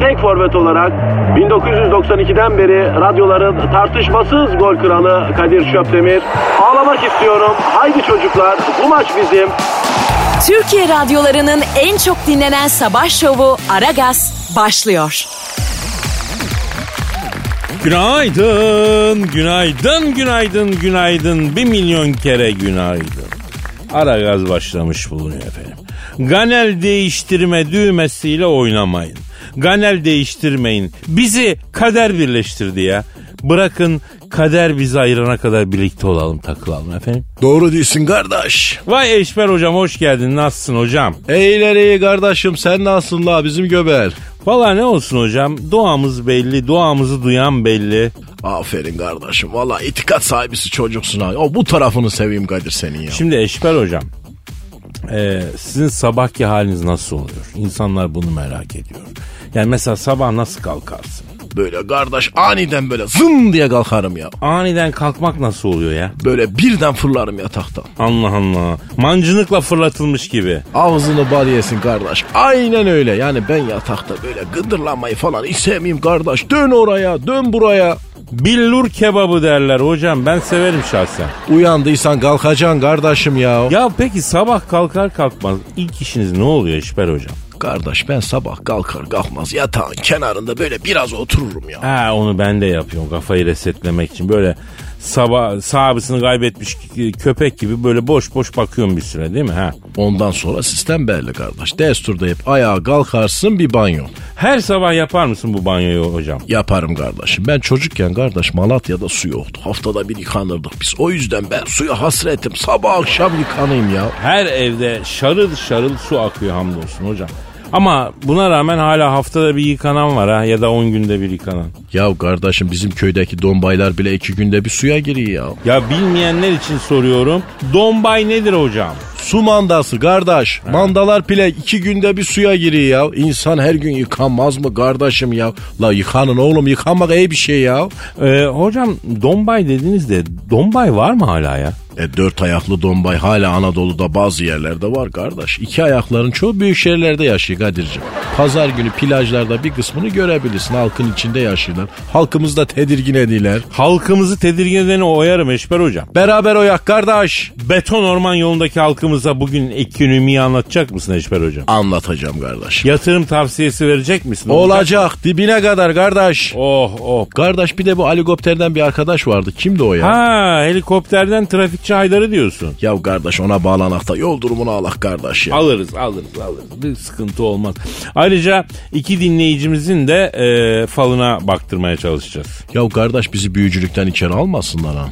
tek forvet olarak 1992'den beri radyoların tartışmasız gol kralı Kadir Şöpdemir. Ağlamak istiyorum. Haydi çocuklar bu maç bizim. Türkiye radyolarının en çok dinlenen sabah şovu Aragaz başlıyor. Günaydın, günaydın, günaydın, günaydın. Bir milyon kere günaydın. Ara gaz başlamış bulunuyor efendim. Ganel değiştirme düğmesiyle oynamayın. Ganel değiştirmeyin. Bizi kader birleştirdi ya. Bırakın kader bizi ayırana kadar birlikte olalım takılalım efendim. Doğru değilsin kardeş. Vay Eşber hocam hoş geldin nasılsın hocam? Eyler iyi kardeşim sen nasılsın la bizim göber. Valla ne olsun hocam duamız belli duamızı duyan belli. Aferin kardeşim valla itikat sahibisi çocuksun ha. O bu tarafını seveyim Kadir senin ya. Şimdi Eşber hocam e, sizin sabahki haliniz nasıl oluyor? İnsanlar bunu merak ediyor. Yani mesela sabah nasıl kalkarsın? Böyle kardeş aniden böyle zın diye kalkarım ya. Aniden kalkmak nasıl oluyor ya? Böyle birden fırlarım yataktan. Allah Allah. Mancınıkla fırlatılmış gibi. Ağzını bal yesin kardeş. Aynen öyle. Yani ben yatakta böyle gıdırlanmayı falan hiç sevmeyeyim kardeş. Dön oraya, dön buraya. Billur kebabı derler hocam. Ben severim şahsen. Uyandıysan kalkacaksın kardeşim ya. Ya peki sabah kalkar kalkmaz ilk işiniz ne oluyor Eşber hocam? Kardeş ben sabah kalkar kalkmaz yatağın kenarında böyle biraz otururum ya. Ha onu ben de yapıyorum kafayı resetlemek için. Böyle sabah sahibisini kaybetmiş köpek gibi böyle boş boş bakıyorum bir süre değil mi? Ha. Ondan sonra sistem belli kardeş. Desturda hep ayağa kalkarsın bir banyo. Her sabah yapar mısın bu banyoyu hocam? Yaparım kardeşim. Ben çocukken kardeş Malatya'da su yoktu. Haftada bir yıkanırdık biz. O yüzden ben suya hasretim. Sabah akşam yıkanayım ya. Her evde şarıl şarıl su akıyor hamdolsun hocam. Ama buna rağmen hala haftada bir yıkanan var ha ya da 10 günde bir yıkanan. Ya kardeşim bizim köydeki dombaylar bile iki günde bir suya giriyor ya. Ya bilmeyenler için soruyorum. Dombay nedir hocam? Su mandası kardeş. Ha. Mandalar bile iki günde bir suya giriyor ya. İnsan her gün yıkanmaz mı kardeşim ya? La yıkanın oğlum yıkanmak iyi bir şey ya. Ee, hocam Dombay dediniz de Dombay var mı hala ya? E dört ayaklı dombay hala Anadolu'da bazı yerlerde var kardeş. İki ayakların çoğu büyük şehirlerde yaşıyor Kadir'cim. Pazar günü plajlarda bir kısmını görebilirsin. Halkın içinde yaşıyorlar. Halkımız da tedirgin ediler. Halkımızı tedirgin edeni oyarım Eşber hocam. Beraber oyak kardeş. Beton orman yolundaki halkımıza bugün ekonomiyi anlatacak mısın Eşber hocam? Anlatacağım kardeş. Yatırım tavsiyesi verecek misin? Olacak. Dibine kadar kardeş. Oh oh. Kardeş bir de bu helikopterden bir arkadaş vardı. Kimdi o ya? Ha helikopterden trafik Hizmetçi Haydar'ı diyorsun. Ya kardeş ona bağlanakta yol durumunu alak kardeş ya. Alırız alırız alırız. Bir sıkıntı olmaz. Ayrıca iki dinleyicimizin de e, falına baktırmaya çalışacağız. Ya kardeş bizi büyücülükten içeri almasınlar ha.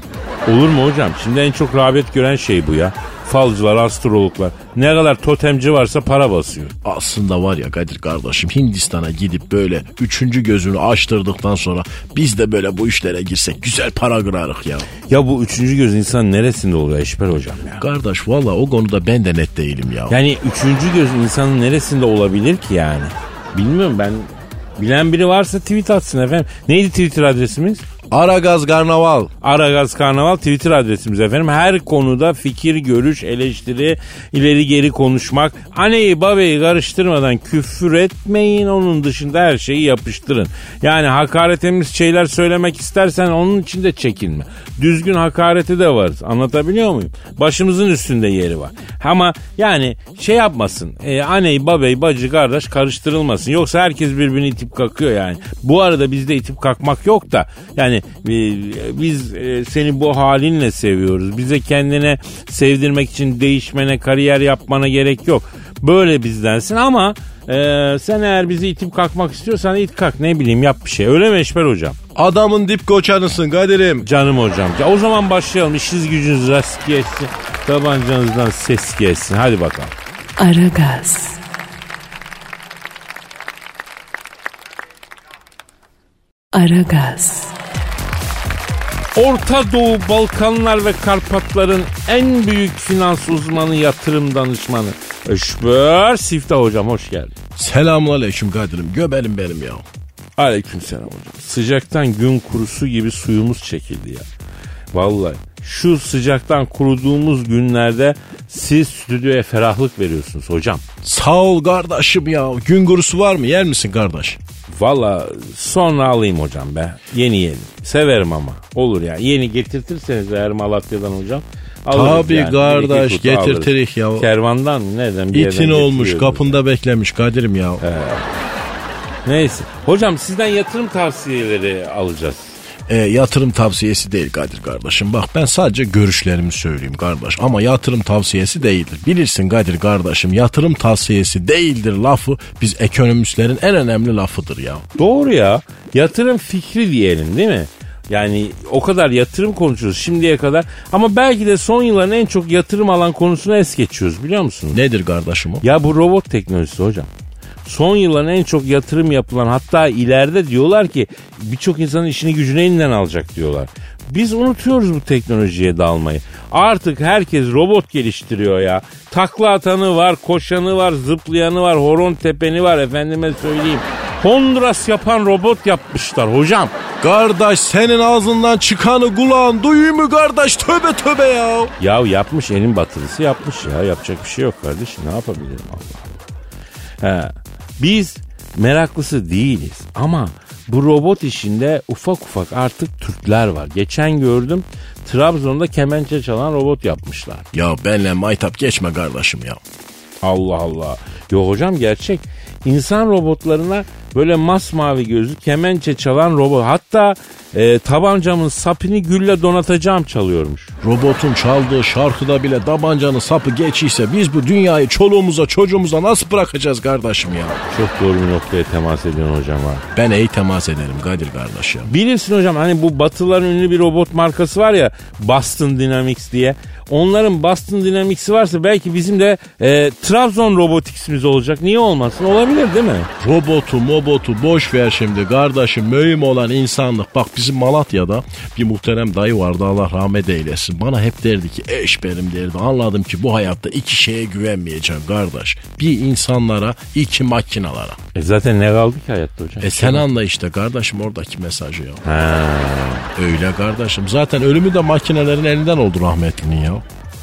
Olur mu hocam? Şimdi en çok rağbet gören şey bu ya falcılar, astrologlar ne kadar totemci varsa para basıyor. Aslında var ya Kadir kardeşim Hindistan'a gidip böyle üçüncü gözünü açtırdıktan sonra biz de böyle bu işlere girsek güzel para kırarık ya. Ya bu üçüncü göz insan neresinde oluyor Eşber hocam ya? Kardeş valla o konuda ben de net değilim ya. Yani üçüncü göz insanın neresinde olabilir ki yani? Bilmiyorum ben Bilen biri varsa tweet atsın efendim. Neydi Twitter adresimiz? Aragaz Karnaval. Aragaz Karnaval Twitter adresimiz efendim. Her konuda fikir, görüş, eleştiri, ileri geri konuşmak. Aneyi babayı karıştırmadan küfür etmeyin. Onun dışında her şeyi yapıştırın. Yani hakaretemiz şeyler söylemek istersen onun için de çekinme. Düzgün hakareti de varız. Anlatabiliyor muyum? Başımızın üstünde yeri var. Ama yani şey yapmasın. E, aneyi, babayı, bacı, kardeş karıştırılmasın. Yoksa herkes birbirini itip kakıyor yani. Bu arada bizde itip kakmak yok da yani biz e, seni bu halinle seviyoruz. Bize kendine sevdirmek için değişmene, kariyer yapmana gerek yok. Böyle bizdensin ama e, sen eğer bizi itip kalkmak istiyorsan it kalk ne bileyim yap bir şey. Öyle mi Eşber hocam? Adamın dip koçanısın Kadir'im. Canım hocam. Ya o zaman başlayalım. İşiniz gücünüz rast gelsin. Tabancanızdan ses gelsin. Hadi bakalım. Aragaz, Aragaz, Orta Doğu, Balkanlar ve Karpatların en büyük finans uzmanı, yatırım danışmanı. Eşber Siftah hocam hoş geldin. Selamünaleyküm Kadir'im. Göberim benim ya. Aleykümselam hocam. Sıcaktan gün kurusu gibi suyumuz çekildi ya. Vallahi şu sıcaktan kuruduğumuz günlerde siz stüdyoya ferahlık veriyorsunuz hocam. Sağ ol kardeşim ya. Gün gurusu var mı? Yer misin kardeş? Valla sonra alayım hocam be. Yeni yeni. Severim ama. Olur ya. Yeni getirtirseniz eğer Malatya'dan hocam. alırız Tabii yani. kardeş, getirtirik ya. Kervandan mı nereden bir İtin olmuş kapında beklemiş Kadir'im ya. Neyse. Hocam sizden yatırım tavsiyeleri alacağız. E, yatırım tavsiyesi değil Kadir kardeşim. Bak ben sadece görüşlerimi söyleyeyim kardeş. Ama yatırım tavsiyesi değildir. Bilirsin Kadir kardeşim yatırım tavsiyesi değildir lafı biz ekonomistlerin en önemli lafıdır ya. Doğru ya. Yatırım fikri diyelim değil mi? Yani o kadar yatırım konuşuyoruz şimdiye kadar. Ama belki de son yılların en çok yatırım alan konusunu es geçiyoruz biliyor musunuz? Nedir kardeşim o? Ya bu robot teknolojisi hocam. Son yılların en çok yatırım yapılan hatta ileride diyorlar ki birçok insanın işini gücünü elinden alacak diyorlar. Biz unutuyoruz bu teknolojiye dalmayı. Artık herkes robot geliştiriyor ya. Takla atanı var, koşanı var, zıplayanı var, horon tepeni var efendime söyleyeyim. Honduras yapan robot yapmışlar hocam. Kardeş senin ağzından çıkanı kulağın duyuyor mu kardeş? Tövbe tövbe ya. Ya yapmış elin batırısı yapmış ya. Yapacak bir şey yok kardeşim. Ne yapabilirim Allah Allah. He. Biz meraklısı değiliz ama bu robot işinde ufak ufak artık Türkler var. Geçen gördüm Trabzon'da kemençe çalan robot yapmışlar. Ya benle maytap geçme kardeşim ya. Allah Allah. Yo hocam gerçek. İnsan robotlarına böyle masmavi gözlü kemençe çalan robot. Hatta e, tabancamın sapını gülle donatacağım çalıyormuş. Robotun çaldığı şarkıda bile tabancanın sapı geçiyse biz bu dünyayı çoluğumuza çocuğumuza nasıl bırakacağız kardeşim ya? Çok doğru bir noktaya temas ediyorsun hocam ha. Ben iyi temas ederim Kadir kardeş ya. Bilirsin hocam hani bu batıların ünlü bir robot markası var ya Boston Dynamics diye. Onların Boston Dynamics'i varsa belki bizim de e, Trabzon Robotics'imiz olacak. Niye olmasın? Olabilir değil mi? Robotu mobotu boş ver şimdi kardeşim mühim olan insanlık. Bak bizim Malatya'da bir muhterem dayı vardı Allah rahmet eylesin. Bana hep derdi ki eş benim derdi. Anladım ki bu hayatta iki şeye güvenmeyeceğim kardeş. Bir insanlara iki makinalara. E zaten ne kaldı ki hayatta hocam? E sen anla işte kardeşim oradaki mesajı ya. Ha. Öyle kardeşim. Zaten ölümü de makinelerin elinden oldu rahmetlinin ya.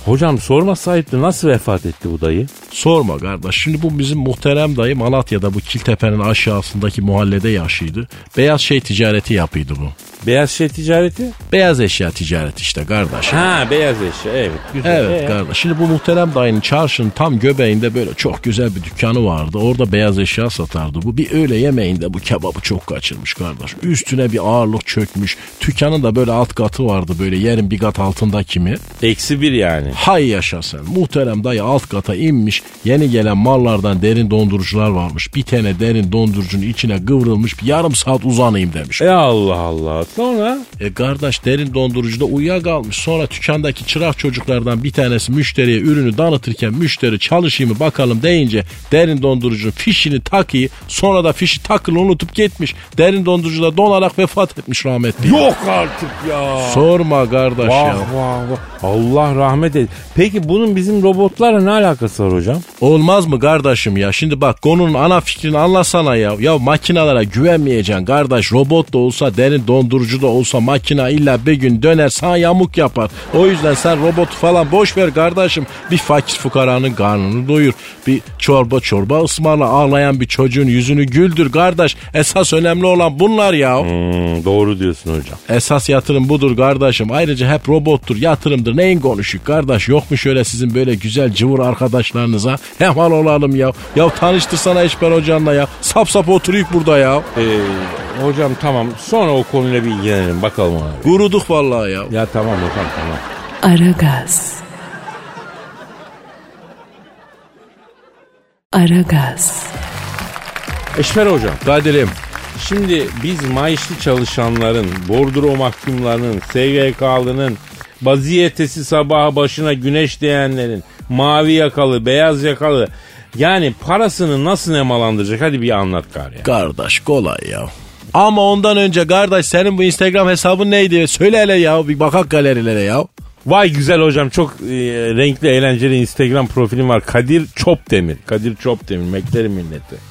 Hocam sorma sahipti nasıl vefat etti bu dayı? Sorma kardeş. Şimdi bu bizim muhterem dayı Malatya'da bu Kiltepe'nin aşağısındaki mahallede yaşıydı. Beyaz şey ticareti yapıyordu bu. Beyaz şey ticareti? Beyaz eşya ticareti işte kardeş. Ha beyaz eşya evet güzel. Evet Ee? kardeş. Şimdi bu muhterem dayının çarşının tam göbeğinde böyle çok güzel bir dükkanı vardı. Orada beyaz eşya satardı. Bu bir öğle yemeğinde bu kebabı çok kaçırmış kardeş. Üstüne bir ağırlık çökmüş. Dükkanın da böyle alt katı vardı böyle yerin bir kat altında kimi. Eksi bir yani. Hay yaşa sen. Muhterem dayı alt kata inmiş. Yeni gelen mallardan derin dondurucular varmış. Bir tane derin dondurucunun içine kıvrılmış bir yarım saat uzanayım demiş. E Allah Allah. Sonra? E kardeş derin dondurucuda uyuyakalmış. Sonra dükkandaki çırak çocuklardan bir tanesi müşteriye ürünü tanıtırken müşteri çalışayım mı bakalım deyince derin dondurucunun fişini takıyı sonra da fişi takılı unutup gitmiş. Derin dondurucuda donarak vefat etmiş rahmetli. Yok artık ya. Sorma kardeş Vah ya. vah vah. Allah rahmet et. Peki bunun bizim robotlarla ne alakası var hocam? Olmaz mı kardeşim ya? Şimdi bak konunun ana fikrini anlasana ya. Ya makinalara güvenmeyeceksin kardeş. Robot da olsa derin dondurucu da olsa makina illa bir gün döner sana yamuk yapar. O yüzden sen robotu falan boş ver kardeşim. Bir fakir fukaranın karnını doyur. Bir çorba çorba ısmarla ağlayan bir çocuğun yüzünü güldür kardeş. Esas önemli olan bunlar ya. Hmm, doğru diyorsun hocam. Esas yatırım budur kardeşim. Ayrıca hep robottur, yatırımdır. Neyin konuşuk kardeş? Yok mu şöyle sizin böyle güzel cıvır arkadaşlarınıza? Hemen olalım ya. Ya tanıştırsana Eşber hocanla ya. Sap sap oturuyuk burada ya. Ee, hocam tamam sonra o konuyla bir ilgilenelim bakalım ona. Guruduk vallahi ya. Ya tamam hocam tamam. Aragaz. Aragaz. Eşmer hocam Kadir'im Şimdi biz maaşlı çalışanların, bordro mahkumlarının, SGK'lının, vaziyetesi sabaha başına güneş değenlerin, mavi yakalı, beyaz yakalı yani parasını nasıl nemalandıracak hadi bir anlat gari ya. Kardeş kolay ya. Ama ondan önce kardeş senin bu Instagram hesabın neydi? Söyle hele ya bir bakak galerilere ya. Vay güzel hocam çok e, renkli eğlenceli Instagram profilim var. Kadir Çopdemir. Kadir Çopdemir Meklerin milleti.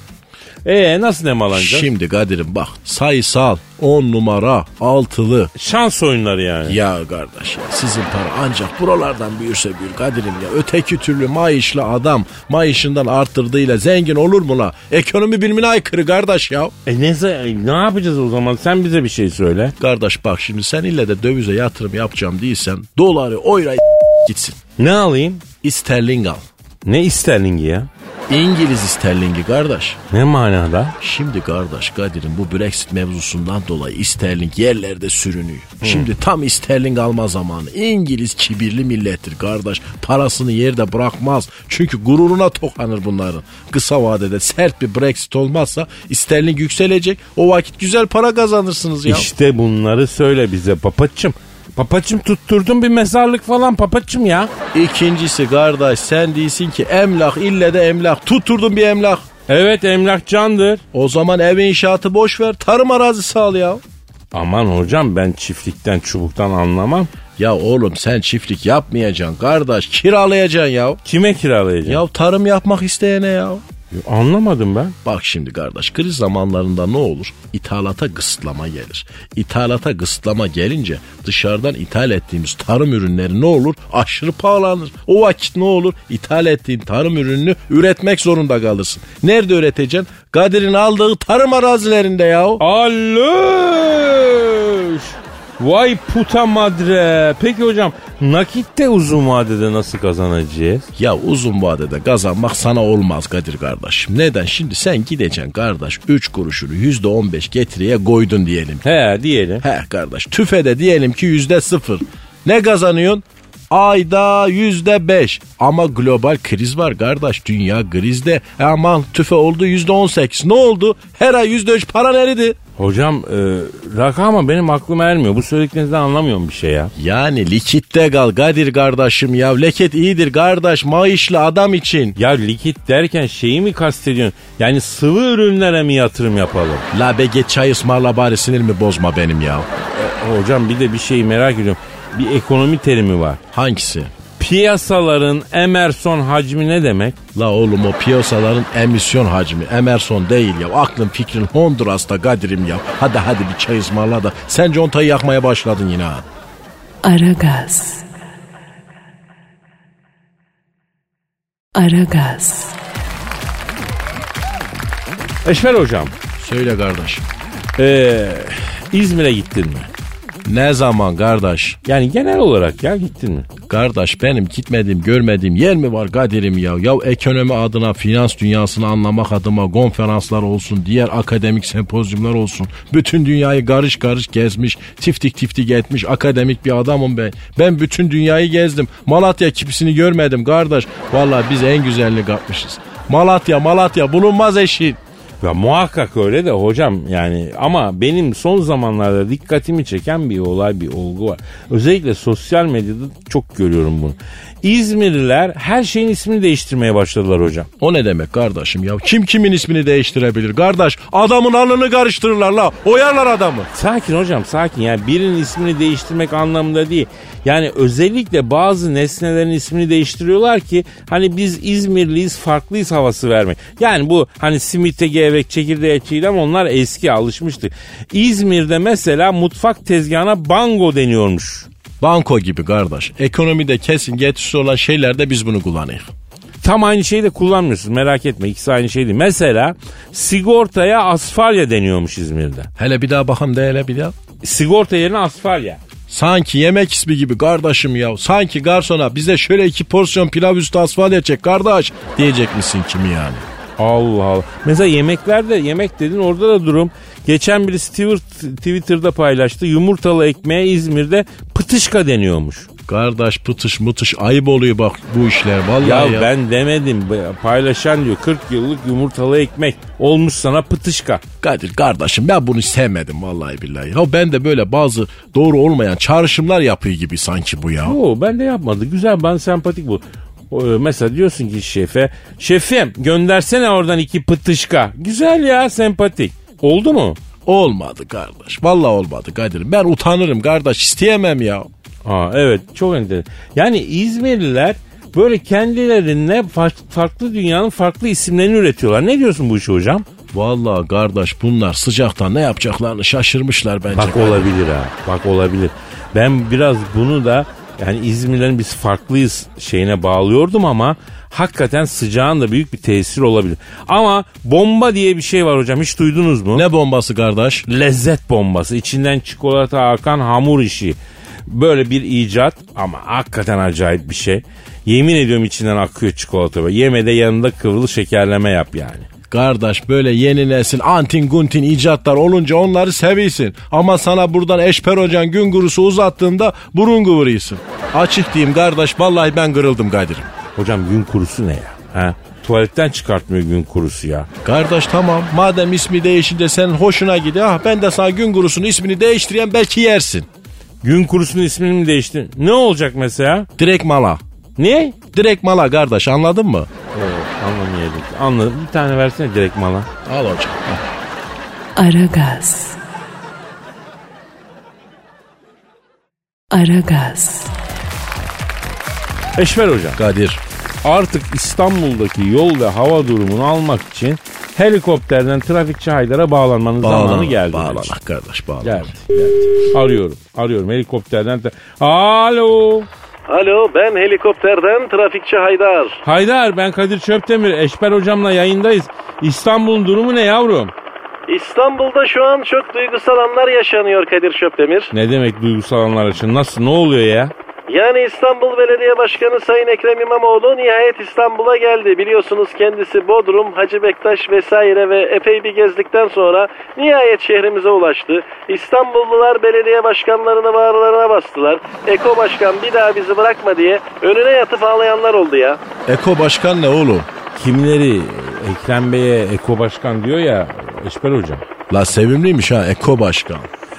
Ee nasıl nemalanacak? Şimdi Kadir'im bak sayısal 10 numara altılı. Şans oyunları yani. Ya kardeş ya sizin para ancak buralardan büyürse büyür Kadir'im ya. Öteki türlü maaşlı adam maaşından arttırdığıyla zengin olur mu la? Ekonomi bilimine aykırı kardeş ya. E ne, ne yapacağız o zaman? Sen bize bir şey söyle. Kardeş bak şimdi sen ille de dövize yatırım yapacağım değilsen doları oyra gitsin. Ne alayım? İsterling al. Ne isterlingi ya? İngiliz sterlingi kardeş. Ne manada? Şimdi kardeş Kadir'in bu Brexit mevzusundan dolayı sterling yerlerde sürünüyor. Şimdi tam sterling alma zamanı. İngiliz kibirli millettir kardeş. Parasını yerde bırakmaz. Çünkü gururuna tokanır bunların. Kısa vadede sert bir Brexit olmazsa sterling yükselecek. O vakit güzel para kazanırsınız ya. İşte bunları söyle bize papaçım. Papaçım tutturdun bir mezarlık falan papaçım ya. İkincisi kardeş sen değilsin ki emlak ille de emlak. Tutturdun bir emlak. Evet emlak candır. O zaman ev inşaatı boş ver. Tarım arazisi al ya. Aman hocam ben çiftlikten çubuktan anlamam. Ya oğlum sen çiftlik yapmayacaksın kardeş. Kiralayacaksın ya. Kime kiralayacağım? Ya tarım yapmak isteyene ya. Anlamadım ben. Bak şimdi kardeş kriz zamanlarında ne olur? İthalata kısıtlama gelir. İthalata kısıtlama gelince dışarıdan ithal ettiğimiz tarım ürünleri ne olur? Aşırı pahalanır. O vakit ne olur? İthal ettiğin tarım ürününü üretmek zorunda kalırsın. Nerede üreteceksin? Kadir'in aldığı tarım arazilerinde ya. Alış! Vay puta madre. Peki hocam nakitte uzun vadede nasıl kazanacağız? Ya uzun vadede kazanmak sana olmaz Kadir kardeşim. Neden? Şimdi sen gideceksin kardeş 3 kuruşunu %15 getiriye koydun diyelim. He diyelim. He kardeş tüfede diyelim ki yüzde sıfır. Ne kazanıyorsun? Ayda yüzde beş. Ama global kriz var kardeş. Dünya krizde. Aman tüfe oldu yüzde on sekiz. Ne oldu? Her ay yüzde üç para nerede? Hocam e, rakama benim aklıma ermiyor. Bu söylediklerinizden anlamıyorum bir şey ya. Yani likitte kal Kadir kardeşim ya. Leket iyidir kardeş maaşlı adam için. Ya likit derken şeyi mi kastediyorsun? Yani sıvı ürünlere mi yatırım yapalım? La be geç çay ısmarla bari sinirimi bozma benim ya. E, hocam bir de bir şeyi merak ediyorum. Bir ekonomi terimi var. Hangisi? Piyasaların Emerson hacmi ne demek? La oğlum o piyasaların emisyon hacmi Emerson değil ya aklın fikrin Honduras'ta Kadir'im ya. Hadi hadi bir çay ısmarla da sen contayı yakmaya başladın yine ha. Aragaz. Aragaz. Eşver hocam. Söyle kardeş. Ee, İzmir'e gittin mi? Ne zaman kardeş? Yani genel olarak ya gittin mi? Kardeş benim gitmediğim görmediğim yer mi var Kadir'im ya? Ya ekonomi adına finans dünyasını anlamak adına konferanslar olsun, diğer akademik sempozyumlar olsun. Bütün dünyayı karış karış gezmiş, tiftik tiftik etmiş akademik bir adamım ben. Ben bütün dünyayı gezdim. Malatya kipisini görmedim kardeş. Vallahi biz en güzelini kapmışız. Malatya Malatya bulunmaz eşit. Ya muhakkak öyle de hocam yani ama benim son zamanlarda dikkatimi çeken bir olay bir olgu var. Özellikle sosyal medyada çok görüyorum bunu. İzmirliler her şeyin ismini değiştirmeye başladılar hocam. O ne demek kardeşim ya? Kim kimin ismini değiştirebilir? Kardeş adamın alnını karıştırırlar la. Oyarlar adamı. Sakin hocam sakin yani birinin ismini değiştirmek anlamında değil. Yani özellikle bazı nesnelerin ismini değiştiriyorlar ki hani biz İzmirliyiz farklıyız havası vermek. Yani bu hani simite gevrek çekirdeğe çiğdem onlar eski alışmıştı. İzmir'de mesela mutfak tezgahına bango deniyormuş. Banko gibi kardeş. Ekonomide kesin getirisi olan şeylerde biz bunu kullanıyoruz. Tam aynı şeyi de kullanmıyorsunuz merak etme ikisi aynı şey değil. Mesela sigortaya asfalya deniyormuş İzmir'de. Hele bir daha bakalım de hele bir daha. Sigorta yerine asfalya. Sanki yemek ismi gibi kardeşim ya. Sanki garsona bize şöyle iki porsiyon pilav üstü asfalya çek kardeş diyecek misin kimi yani? Allah Allah. Mesela yemeklerde yemek dedin orada da durum. Geçen birisi Twitter, Twitter'da paylaştı. Yumurtalı ekmeğe İzmir'de pıtışka deniyormuş. Kardeş pıtış mıtış ayıp oluyor bak bu işler vallahi Ya, ya. ben demedim paylaşan diyor 40 yıllık yumurtalı ekmek olmuş sana pıtışka. Kadir kardeşim ben bunu sevmedim vallahi billahi. Ya ben de böyle bazı doğru olmayan çağrışımlar yapıyor gibi sanki bu ya. Oo ben de yapmadı güzel bana sempatik bu. E, mesela diyorsun ki şefe şefim göndersene oradan iki pıtışka. Güzel ya sempatik. Oldu mu? Olmadı kardeş. Vallahi olmadı Kadir. Ben utanırım kardeş isteyemem ya. Aa evet çok enteresan. Yani İzmirliler böyle kendilerine farklı, farklı dünyanın farklı isimlerini üretiyorlar. Ne diyorsun bu işe hocam? Vallahi kardeş bunlar sıcaktan ne yapacaklarını şaşırmışlar bence. Bak olabilir ha. Bak olabilir. Ben biraz bunu da yani İzmirlerin biz farklıyız şeyine bağlıyordum ama hakikaten sıcağın da büyük bir tesir olabilir. Ama bomba diye bir şey var hocam hiç duydunuz mu? Ne bombası kardeş? Lezzet bombası. İçinden çikolata akan hamur işi. Böyle bir icat ama hakikaten acayip bir şey. Yemin ediyorum içinden akıyor çikolata. Yemede yanında kıvrılı şekerleme yap yani. Kardeş böyle yeni nesil antin guntin icatlar olunca onları seviyorsun. Ama sana buradan Eşper Hocan gün gurusu uzattığında burun kıvırıyorsun. Açık diyeyim kardeş vallahi ben kırıldım Kadir'im. Hocam gün kurusu ne ya? Ha? Tuvaletten çıkartmıyor gün kurusu ya. Kardeş tamam madem ismi değişince senin hoşuna gidiyor. Ah ben de sana gün gurusunun ismini değiştireyim belki yersin. Gün kurusunun ismini mi değişti? Ne olacak mesela? Direkt mala. Ne? Direkt mala kardeş anladın mı? Evet, anlamayalım. Anladım. Bir tane versene direkt mala. Al hocam. Aragaz. Aragaz. Eşver hocam. Kadir. Artık İstanbul'daki yol ve hava durumunu almak için helikopterden trafikçi Haydar'a bağlanmanın zamanı geldi. Bağlanak kardeş bağlanak. Geldi, geldi. Arıyorum, arıyorum helikopterden. te- Alo. Alo ben helikopterden trafikçi Haydar. Haydar ben Kadir Çöptemir. Eşber hocamla yayındayız. İstanbul'un durumu ne yavrum? İstanbul'da şu an çok duygusal anlar yaşanıyor Kadir Şöpdemir. Ne demek duygusal anlar için? Nasıl? Ne oluyor ya? Yani İstanbul Belediye Başkanı Sayın Ekrem İmamoğlu nihayet İstanbul'a geldi. Biliyorsunuz kendisi Bodrum, Hacı Bektaş vesaire ve epey bir gezdikten sonra nihayet şehrimize ulaştı. İstanbullular belediye başkanlarını bağırlarına bastılar. Eko Başkan bir daha bizi bırakma diye önüne yatıp ağlayanlar oldu ya. Eko başkan ne oğlum? Kimleri Ekrem Bey'e Eko Başkan diyor ya Eşber hocam. La sevimliymiş ha Eko başkan.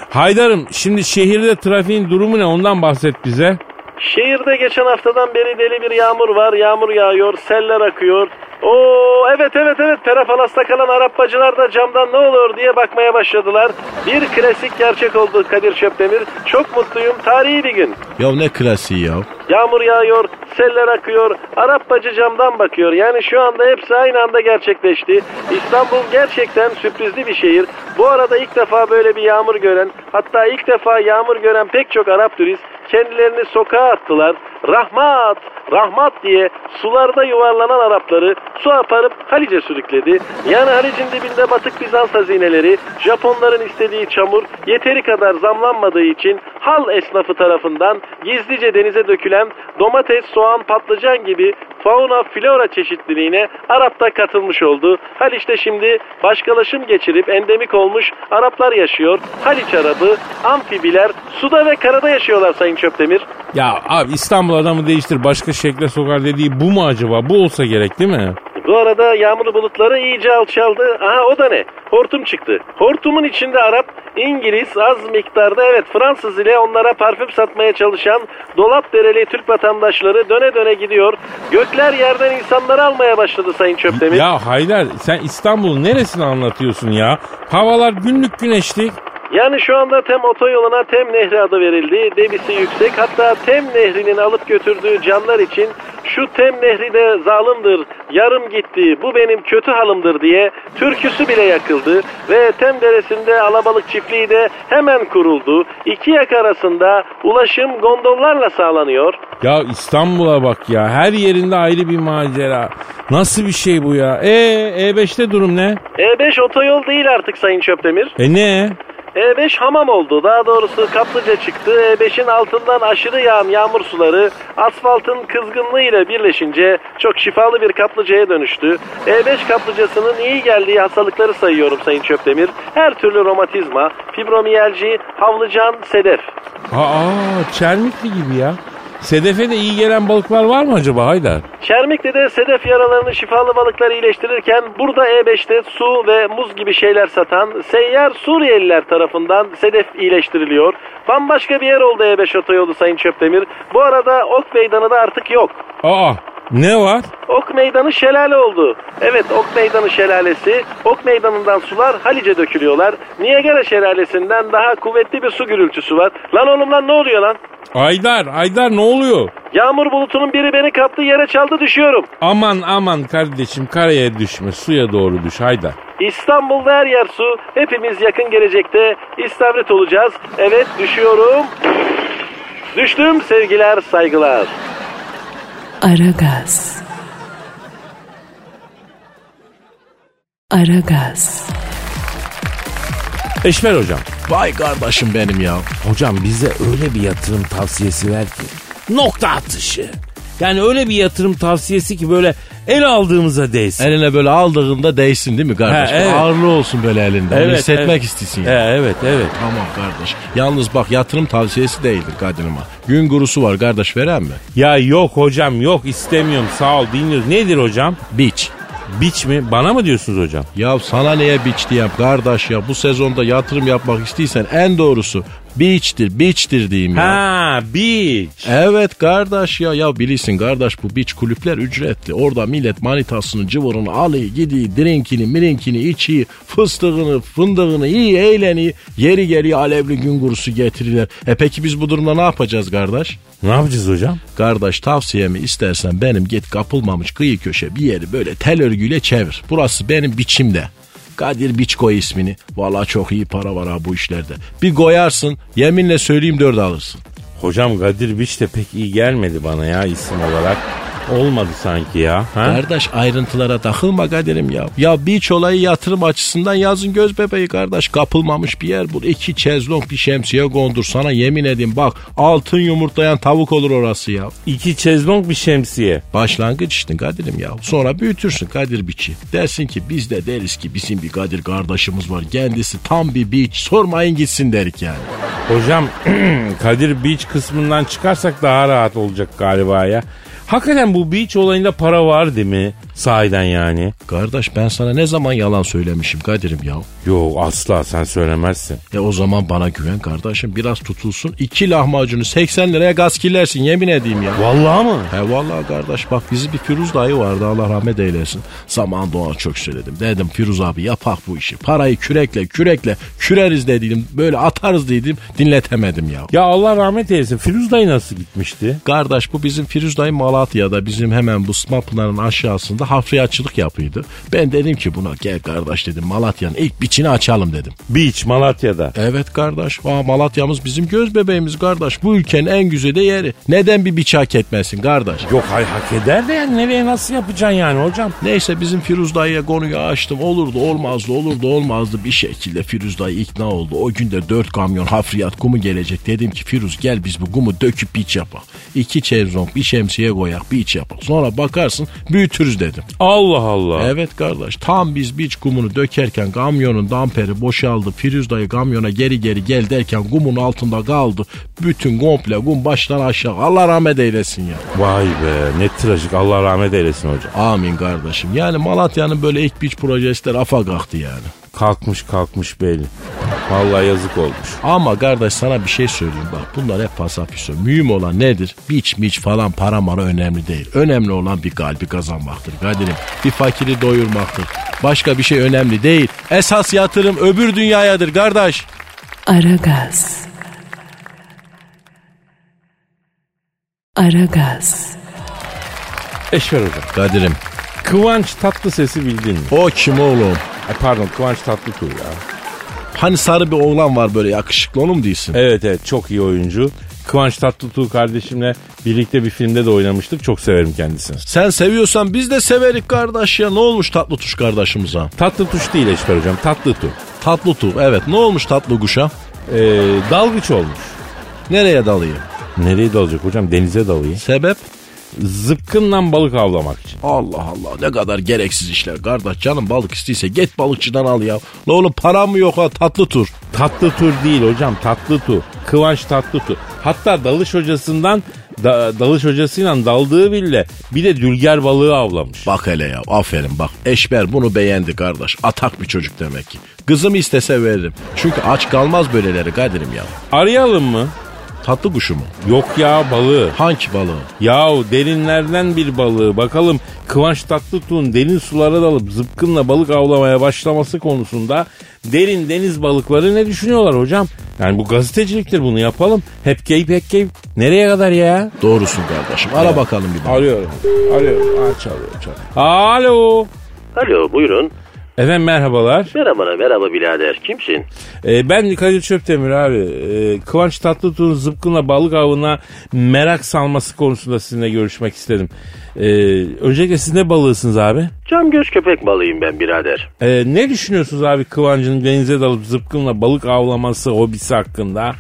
Haydar'ım şimdi şehirde trafiğin durumu ne ondan bahset bize. Şehirde geçen haftadan beri deli bir yağmur var. Yağmur yağıyor, seller akıyor. Oo evet evet evet Perapalas'ta kalan Arap bacılar da camdan ne oluyor diye bakmaya başladılar. Bir klasik gerçek oldu Kadir Çöpdemir. Çok mutluyum. Tarihi bir gün. Ya ne klasiği ya. Yağmur yağıyor, seller akıyor, Arap bacı camdan bakıyor. Yani şu anda hepsi aynı anda gerçekleşti. İstanbul gerçekten sürprizli bir şehir. Bu arada ilk defa böyle bir yağmur gören, hatta ilk defa yağmur gören pek çok Arap turist kendilerini sokağa attılar. Rahmat, rahmat diye sularda yuvarlanan Arapları su aparıp Halice sürükledi. Yani Halic'in dibinde batık Bizans hazineleri, Japonların istediği çamur yeteri kadar zamlanmadığı için hal esnafı tarafından gizlice denize dökülen domates, soğan, patlıcan gibi fauna flora çeşitliliğine Arap da katılmış oldu. Haliç'te şimdi başkalaşım geçirip endemik olmuş Araplar yaşıyor. Haliç Arabı, amfibiler suda ve karada yaşıyorlar Sayın Çöptemir. Ya abi İstanbul adamı değiştir başka şekle sokar dediği bu mu acaba? Bu olsa gerek değil mi? Bu arada yağmurlu bulutları iyice alçaldı. Aha o da ne? Hortum çıktı. Hortumun içinde Arap, İngiliz, az miktarda evet Fransız ile onlara parfüm satmaya çalışan dolap dereli Türk vatandaşları döne döne gidiyor. Gökler yerden insanları almaya başladı Sayın Çöptemir. Ya Haydar sen İstanbul'un neresini anlatıyorsun ya? Havalar günlük güneşlik. Yani şu anda Tem otoyoluna Tem Nehri adı verildi. Debisi yüksek. Hatta Tem Nehri'nin alıp götürdüğü canlar için şu Tem Nehri de zalimdir, yarım gitti, bu benim kötü halımdır diye türküsü bile yakıldı. Ve Tem Deresi'nde alabalık çiftliği de hemen kuruldu. İki yak arasında ulaşım gondollarla sağlanıyor. Ya İstanbul'a bak ya her yerinde ayrı bir macera. Nasıl bir şey bu ya? E E5'te durum ne? E5 otoyol değil artık Sayın Çöptemir. E ne? E5 hamam oldu. Daha doğrusu kaplıca çıktı. E5'in altından aşırı yağan yağmur suları asfaltın kızgınlığı ile birleşince çok şifalı bir kaplıcaya dönüştü. E5 kaplıcasının iyi geldiği hastalıkları sayıyorum Sayın Çöptemir. Her türlü romatizma, fibromiyalji, havlıcan, sedef. Aa Çermikli gibi ya. Sedefe de iyi gelen balıklar var mı acaba Haydar? Şermikli'de sedef yaralarını şifalı balıklar iyileştirirken burada E5'te su ve muz gibi şeyler satan seyyar Suriyeliler tarafından sedef iyileştiriliyor. Bambaşka bir yer oldu E5 otoyolu Sayın Çöptemir. Bu arada Ok Meydanı da artık yok. Aa ne var? Ok Meydanı şelale oldu. Evet Ok Meydanı şelalesi. Ok Meydanı'ndan sular Halice dökülüyorlar. Niagara şelalesinden daha kuvvetli bir su gürültüsü var. Lan oğlum lan ne oluyor lan? Aydar Aydar ne oluyor? Yağmur bulutunun biri beni kaptı yere çaldı düşüyorum. Aman aman kardeşim karaya düşme suya doğru düş Haydar. İstanbul'da her yer su. Hepimiz yakın gelecekte istavrit olacağız. Evet düşüyorum. Düştüm sevgiler saygılar. Aragaz. Aragaz. Eşmer hocam. Vay kardeşim benim ya. Hocam bize öyle bir yatırım tavsiyesi ver ki. Nokta atışı. Yani öyle bir yatırım tavsiyesi ki böyle el aldığımıza değsin. Eline böyle aldığında değsin değil mi kardeş? Ha, evet. Ağırlı olsun böyle elinde. Onu Evet, hissetmek evet. istesin. He, ya. evet evet. Tamam kardeş. Yalnız bak yatırım tavsiyesi değildir kadınıma. Gün gurusu var kardeş veren mi? Ya yok hocam yok istemiyorum sağ ol dinliyoruz. Nedir hocam? Biç. Biç mi? Bana mı diyorsunuz hocam? Ya sana neye biç diyeyim kardeş ya bu sezonda yatırım yapmak istiyorsan en doğrusu beach'tir beach'tir diyeyim ya. Ha beach. Evet kardeş ya ya bilirsin kardeş bu beach kulüpler ücretli. Orada millet manitasının cıvırını alıyor gidiyor drinkini mirinkini içiyor fıstığını fındığını iyi eğleniyor. Yeri geliyor alevli gün gurusu getirirler. E peki biz bu durumda ne yapacağız kardeş? Ne yapacağız hocam? Kardeş tavsiyemi istersen benim git kapılmamış kıyı köşe bir yeri böyle tel örgüyle çevir. Burası benim biçimde. Kadir Biç ismini. Valla çok iyi para var ha bu işlerde. Bir koyarsın yeminle söyleyeyim dört alırsın. Hocam Kadir Biç de pek iyi gelmedi bana ya isim olarak. Olmadı sanki ya. Ha? Kardeş ayrıntılara takılma Kadir'im ya. Ya beach olayı yatırım açısından yazın göz bebeği kardeş. Kapılmamış bir yer bul. İki çezlong bir şemsiye gondur. Sana yemin edeyim bak altın yumurtlayan tavuk olur orası ya. İki çezlong bir şemsiye. Başlangıç işte Kadir'im ya. Sonra büyütürsün Kadir Biç'i. Dersin ki biz de deriz ki bizim bir Kadir kardeşimiz var. Kendisi tam bir beach. Sormayın gitsin derik yani. Hocam Kadir Beach kısmından çıkarsak daha rahat olacak galiba ya. Hakikaten bu beach olayında para var değil mi? Sahiden yani. Kardeş ben sana ne zaman yalan söylemişim Kadir'im ya. Yok asla sen söylemezsin. E o zaman bana güven kardeşim. Biraz tutulsun. iki lahmacunu 80 liraya gaz killersin yemin edeyim ya. Vallahi mı? He vallahi kardeş bak bizi bir Firuz dayı vardı Allah rahmet eylesin. Zaman doğan çok söyledim. Dedim Firuz abi yapak bu işi. Parayı kürekle kürekle küreriz dedim. Böyle atarız dedim dinletemedim ya. Ya Allah rahmet eylesin. Firuz dayı nasıl gitmişti? Kardeş bu bizim Firuz dayı Malatya'da bizim hemen bu Smapınar'ın aşağısında hafriyatçılık yapıyordu. Ben dedim ki buna gel kardeş dedim Malatya'nın ilk biçini açalım dedim. Beach Malatya'da. Evet kardeş. Aa, Malatya'mız bizim göz bebeğimiz kardeş. Bu ülkenin en güzide yeri. Neden bir biç hak etmesin kardeş? Yok hay hak eder de yani nereye nasıl yapacaksın yani hocam? Neyse bizim Firuz dayıya konuyu açtım. Olurdu olmazdı olurdu olmazdı. Bir şekilde Firuz dayı ikna oldu. O günde dört kamyon hafriyat kumu gelecek. Dedim ki Firuz gel biz bu kumu döküp biç yapak. İki çevzonk bir şemsiye koyak biç yapak. Sonra bakarsın büyütürüz dedim. Allah Allah. Evet kardeş tam biz biç kumunu dökerken kamyonun damperi boşaldı. Firuz dayı kamyona geri geri gel derken kumun altında kaldı. Bütün komple kum baştan aşağı. Allah rahmet eylesin ya. Vay be ne trajik Allah rahmet eylesin hocam. Amin kardeşim. Yani Malatya'nın böyle ilk biç projesi de rafa kalktı yani. Kalkmış kalkmış belli. Vallahi yazık olmuş. Ama kardeş sana bir şey söyleyeyim bak bunlar hep fasafiso. Mühim olan nedir? Biç miç falan para mara önemli değil. Önemli olan bir kalbi kazanmaktır Kadir'im. Bir fakiri doyurmaktır. Başka bir şey önemli değil. Esas yatırım öbür dünyayadır kardeş. Aragaz. Aragaz. Eşver hocam. Kadir'im Kıvanç tatlı sesi bildin mi? o kim oğlum? Ay pardon Kıvanç Tatlıtuğ ya. Hani sarı bir oğlan var böyle yakışıklı onu mu değilsin? Evet evet çok iyi oyuncu. Kıvanç Tatlıtuğ kardeşimle birlikte bir filmde de oynamıştık. Çok severim kendisini. Sen seviyorsan biz de severik kardeş ya. Ne olmuş tatlı tuş kardeşimize? Tatlı tuş değil Eşber hocam. Tatlı tu. Tatlı tu evet. Ne olmuş tatlı kuşa? Ee, dalgıç olmuş. Nereye dalıyor? Nereye dalacak hocam? Denize dalıyor. Sebep? Zıpkınla balık avlamak için. Allah Allah ne kadar gereksiz işler kardeş. Canım balık istiyse git balıkçıdan al ya. La oğlum param mı yok ha tatlı tur. Tatlı tur değil hocam tatlı tu. Kıvanç tatlı tu. Hatta dalış hocasından da- dalış hocasıyla daldığı bile bir de dülger balığı avlamış. Bak hele ya aferin bak. Eşber bunu beğendi kardeş. Atak bir çocuk demek ki. Kızım istese veririm. Çünkü aç kalmaz böyleleri Kadir'im ya. Arayalım mı? Tatlı kuşu mu? Yok ya balığı. Hangi balığı? Yahu derinlerden bir balığı. Bakalım Kıvanç Tatlıtuğ'un derin sulara dalıp zıpkınla balık avlamaya başlaması konusunda derin deniz balıkları ne düşünüyorlar hocam? Yani bu gazeteciliktir bunu yapalım. Hep keyif hep keyif. Nereye kadar ya? Doğrusun kardeşim. Ara bakalım bir daha. Arıyorum. Arıyorum. Aa, çalıyor çalıyor. Alo. Alo buyurun. Efendim merhabalar. Merhaba merhaba birader. Kimsin? Ee, ben Kadir Çöptemir abi. Ee, Kıvanç Tatlıtuğ'un zıpkınla balık avına merak salması konusunda sizinle görüşmek istedim. Ee, öncelikle siz ne balığısınız abi? Cam göz köpek balıyım ben birader. Ee, ne düşünüyorsunuz abi Kıvanç'ın denize dalıp zıpkınla balık avlaması hobisi hakkında?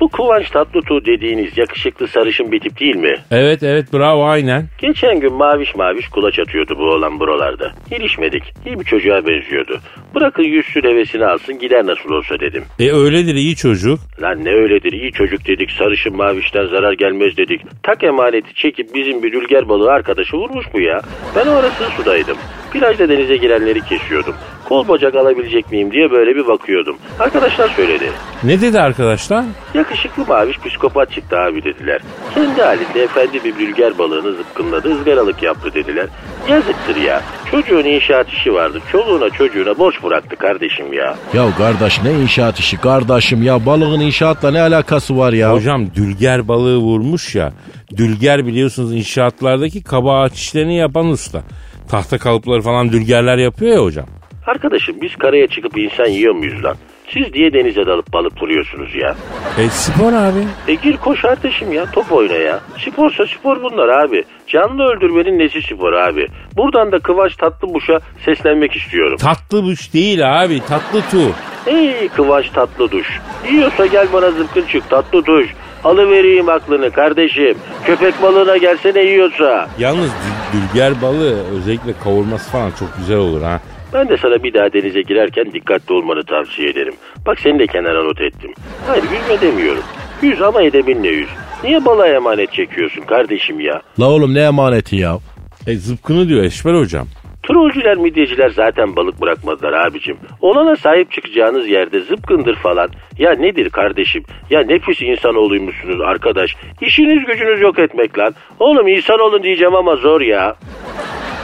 Bu Kıvanç Tatlıtuğ dediğiniz yakışıklı sarışın bir tip değil mi? Evet evet bravo aynen. Geçen gün maviş maviş kulaç atıyordu bu oğlan buralarda. Gelişmedik. İyi bir çocuğa benziyordu. Bırakın yüzsün hevesini alsın gider nasıl olsa dedim. E öyledir iyi çocuk. Lan ne öyledir iyi çocuk dedik sarışın mavişten zarar gelmez dedik. Tak emaneti çekip bizim bir dülger balığı arkadaşı vurmuş bu ya. Ben o arasını sudaydım. Plajda denize girenleri kesiyordum. Kol bacak alabilecek miyim diye böyle bir bakıyordum. Arkadaşlar söyledi. Ne dedi arkadaşlar? Yakışıklı maviş psikopat çıktı abi dediler. Kendi halinde efendi bir bülger balığını zıpkınladı ızgaralık yaptı dediler. Yazıktır ya. Çocuğun inşaat işi vardı. Çoluğuna çocuğuna borç bıraktı kardeşim ya. Ya kardeş ne inşaat işi kardeşim ya balığın inşaatla ne alakası var ya? Hocam dülger balığı vurmuş ya. Dülger biliyorsunuz inşaatlardaki kaba ağaç işlerini yapan usta. Tahta kalıpları falan dülgerler yapıyor ya hocam. Arkadaşım biz karaya çıkıp insan yiyor muyuz lan? Siz diye denize dalıp balık vuruyorsunuz ya. E spor abi. E gir koş kardeşim ya top oyna ya. Sporsa spor bunlar abi. Canlı öldürmenin nesi spor abi. Buradan da Kıvanç Tatlıbuş'a seslenmek istiyorum. Tatlı buş değil abi tatlı tu. Ey Kıvanç tatlı duş. Yiyorsa gel bana zıpkın çık tatlı duş. Alıvereyim aklını kardeşim. Köpek balığına gelsene yiyorsa. Yalnız dül- dülger balığı özellikle kavurması falan çok güzel olur ha. Ben de sana bir daha denize girerken dikkatli olmanı tavsiye ederim. Bak seni de kenara not ettim. Hayır yüzme demiyorum. Yüz ama edebinle yüz. Niye balığa emanet çekiyorsun kardeşim ya? La oğlum ne emaneti ya? E zıpkını diyor Eşber hocam. Trollcüler midyeciler zaten balık bırakmadılar abicim. Olana sahip çıkacağınız yerde zıpkındır falan. Ya nedir kardeşim? Ya ne pis insanoğluymuşsunuz arkadaş. İşiniz gücünüz yok etmek lan. Oğlum insan olun diyeceğim ama zor ya.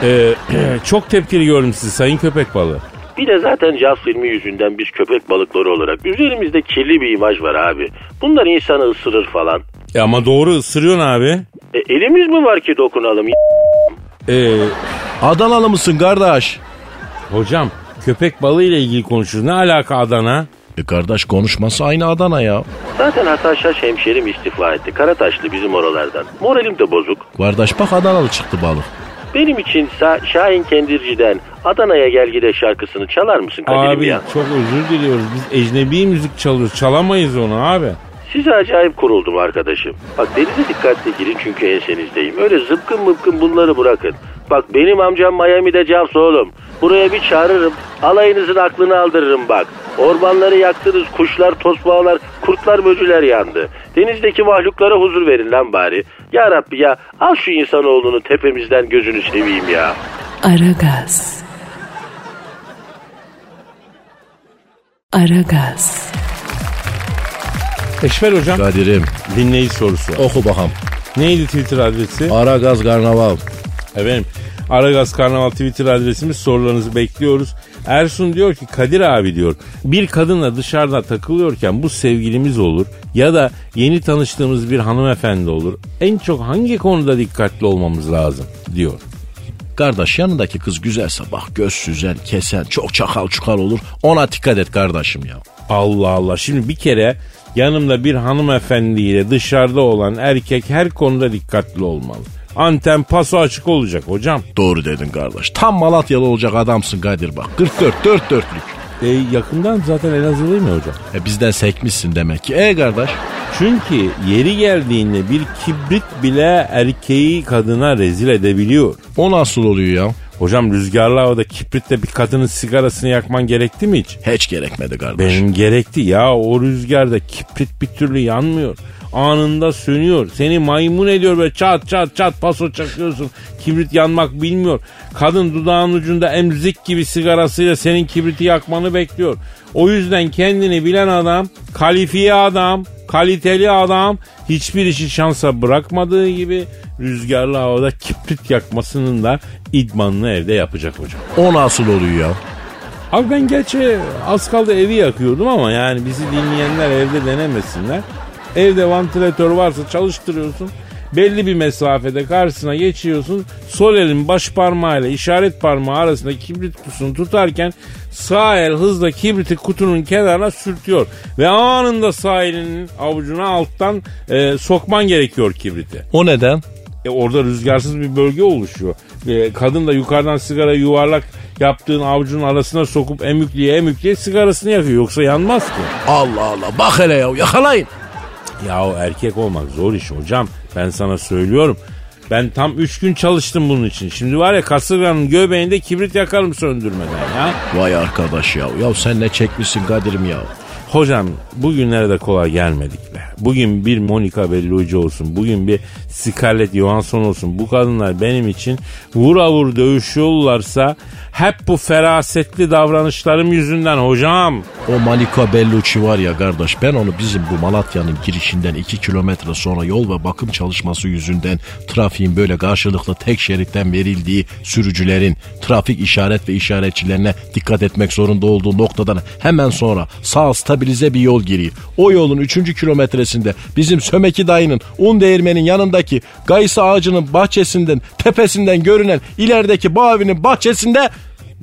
E, çok tepkili gördüm sizi sayın köpek balığı. Bir de zaten Jaws filmi yüzünden biz köpek balıkları olarak üzerimizde kirli bir imaj var abi. Bunlar insanı ısırır falan. E ama doğru ısırıyorsun abi. E, elimiz mi var ki dokunalım? E, Adanalı mısın kardeş? hocam köpek balığı ile ilgili konuşuyoruz. Ne alaka Adana? E kardeş konuşması aynı Adana ya. Zaten Hasan Şaş hemşerim istifa etti. Karataşlı bizim oralardan. Moralim de bozuk. Kardeş bak Adanalı çıktı balık. Benim için Şahin Kendirci'den Adana'ya gel gide şarkısını çalar mısın Kadir'im Abi ya? çok özür diliyoruz. Biz ecnebi müzik çalıyoruz. Çalamayız onu abi. Size acayip kuruldum arkadaşım. Bak denize dikkatli girin çünkü ensenizdeyim. Öyle zıpkın mıpkın bunları bırakın. Bak benim amcam Miami'de Jaws oğlum. Buraya bir çağırırım. Alayınızın aklını aldırırım bak. Ormanları yaktınız, kuşlar, tosbağalar, kurtlar, böcüler yandı. Denizdeki mahluklara huzur verin lan bari. Ya Rabbi ya al şu insanoğlunu tepemizden gözünü seveyim ya. Aragaz. Aragaz. Eşber hocam Kadir'im dinleyici sorusu. oku bakalım. Neydi Twitter adresi? Ara gaz karnaval. Efendim Aragaz Karnaval Twitter adresimiz sorularınızı bekliyoruz. Ersun diyor ki Kadir abi diyor bir kadınla dışarıda takılıyorken bu sevgilimiz olur ya da yeni tanıştığımız bir hanımefendi olur. En çok hangi konuda dikkatli olmamız lazım diyor. Kardeş yanındaki kız güzelse bak göz süzen, kesen, çok çakal çukal olur. Ona dikkat et kardeşim ya. Allah Allah şimdi bir kere yanımda bir hanımefendiyle dışarıda olan erkek her konuda dikkatli olmalı. Anten paso açık olacak hocam. Doğru dedin kardeş. Tam Malatyalı olacak adamsın Kadir bak. 44 dört dörtlük. E, yakından zaten Elazığlı mı hocam? E bizden sekmişsin demek ki. E kardeş. Çünkü yeri geldiğinde bir kibrit bile erkeği kadına rezil edebiliyor. O nasıl oluyor ya? Hocam rüzgarlı havada kibritle bir kadının sigarasını yakman gerekti mi hiç? Hiç gerekmedi kardeş. Benim gerekti ya o rüzgarda kibrit bir türlü yanmıyor. Anında sönüyor. Seni maymun ediyor böyle çat çat çat paso çakıyorsun. Kibrit yanmak bilmiyor. Kadın dudağın ucunda emzik gibi sigarasıyla senin kibriti yakmanı bekliyor. O yüzden kendini bilen adam, kalifiye adam, kaliteli adam hiçbir işi şansa bırakmadığı gibi rüzgarlı havada kibrit yakmasının da idmanını evde yapacak hocam. O nasıl oluyor ya? Abi ben gerçi az kaldı evi yakıyordum ama yani bizi dinleyenler evde denemesinler. Evde vantilatör varsa çalıştırıyorsun. Belli bir mesafede karşısına geçiyorsun. Sol elin baş parmağıyla işaret parmağı arasında kibrit kutusunu tutarken sağ el hızla kibriti kutunun kenarına sürtüyor. Ve anında sağ elinin avucuna alttan e, sokman gerekiyor kibriti. O neden? E orada rüzgarsız bir bölge oluşuyor. E, kadın da yukarıdan sigara yuvarlak yaptığın avucunun arasına sokup emükliye emükliye sigarasını yakıyor. Yoksa yanmaz ki. Allah Allah bak hele ya yakalayın. Ya erkek olmak zor iş hocam. Ben sana söylüyorum. Ben tam 3 gün çalıştım bunun için. Şimdi var ya kasırganın göbeğinde kibrit yakarım söndürmeden ya. Vay arkadaş ya. Ya sen ne çekmişsin Kadir'im ya. Hocam bugünlere de kolay gelmedik be. Bugün bir Monica Bellucci olsun. Bugün bir Scarlett Johansson olsun. Bu kadınlar benim için vura vur dövüşüyorlarsa hep bu ferasetli davranışlarım yüzünden hocam. O Malika Bellucci var ya kardeş ben onu bizim bu Malatya'nın girişinden 2 kilometre sonra yol ve bakım çalışması yüzünden trafiğin böyle karşılıklı tek şeritten verildiği sürücülerin trafik işaret ve işaretçilerine dikkat etmek zorunda olduğu noktadan hemen sonra sağ stabilize bir yol giriyor. O yolun 3. kilometresinde bizim Sömeki dayının un değirmenin yanındaki gayısı ağacının bahçesinden tepesinden görünen ilerideki bu evinin bahçesinde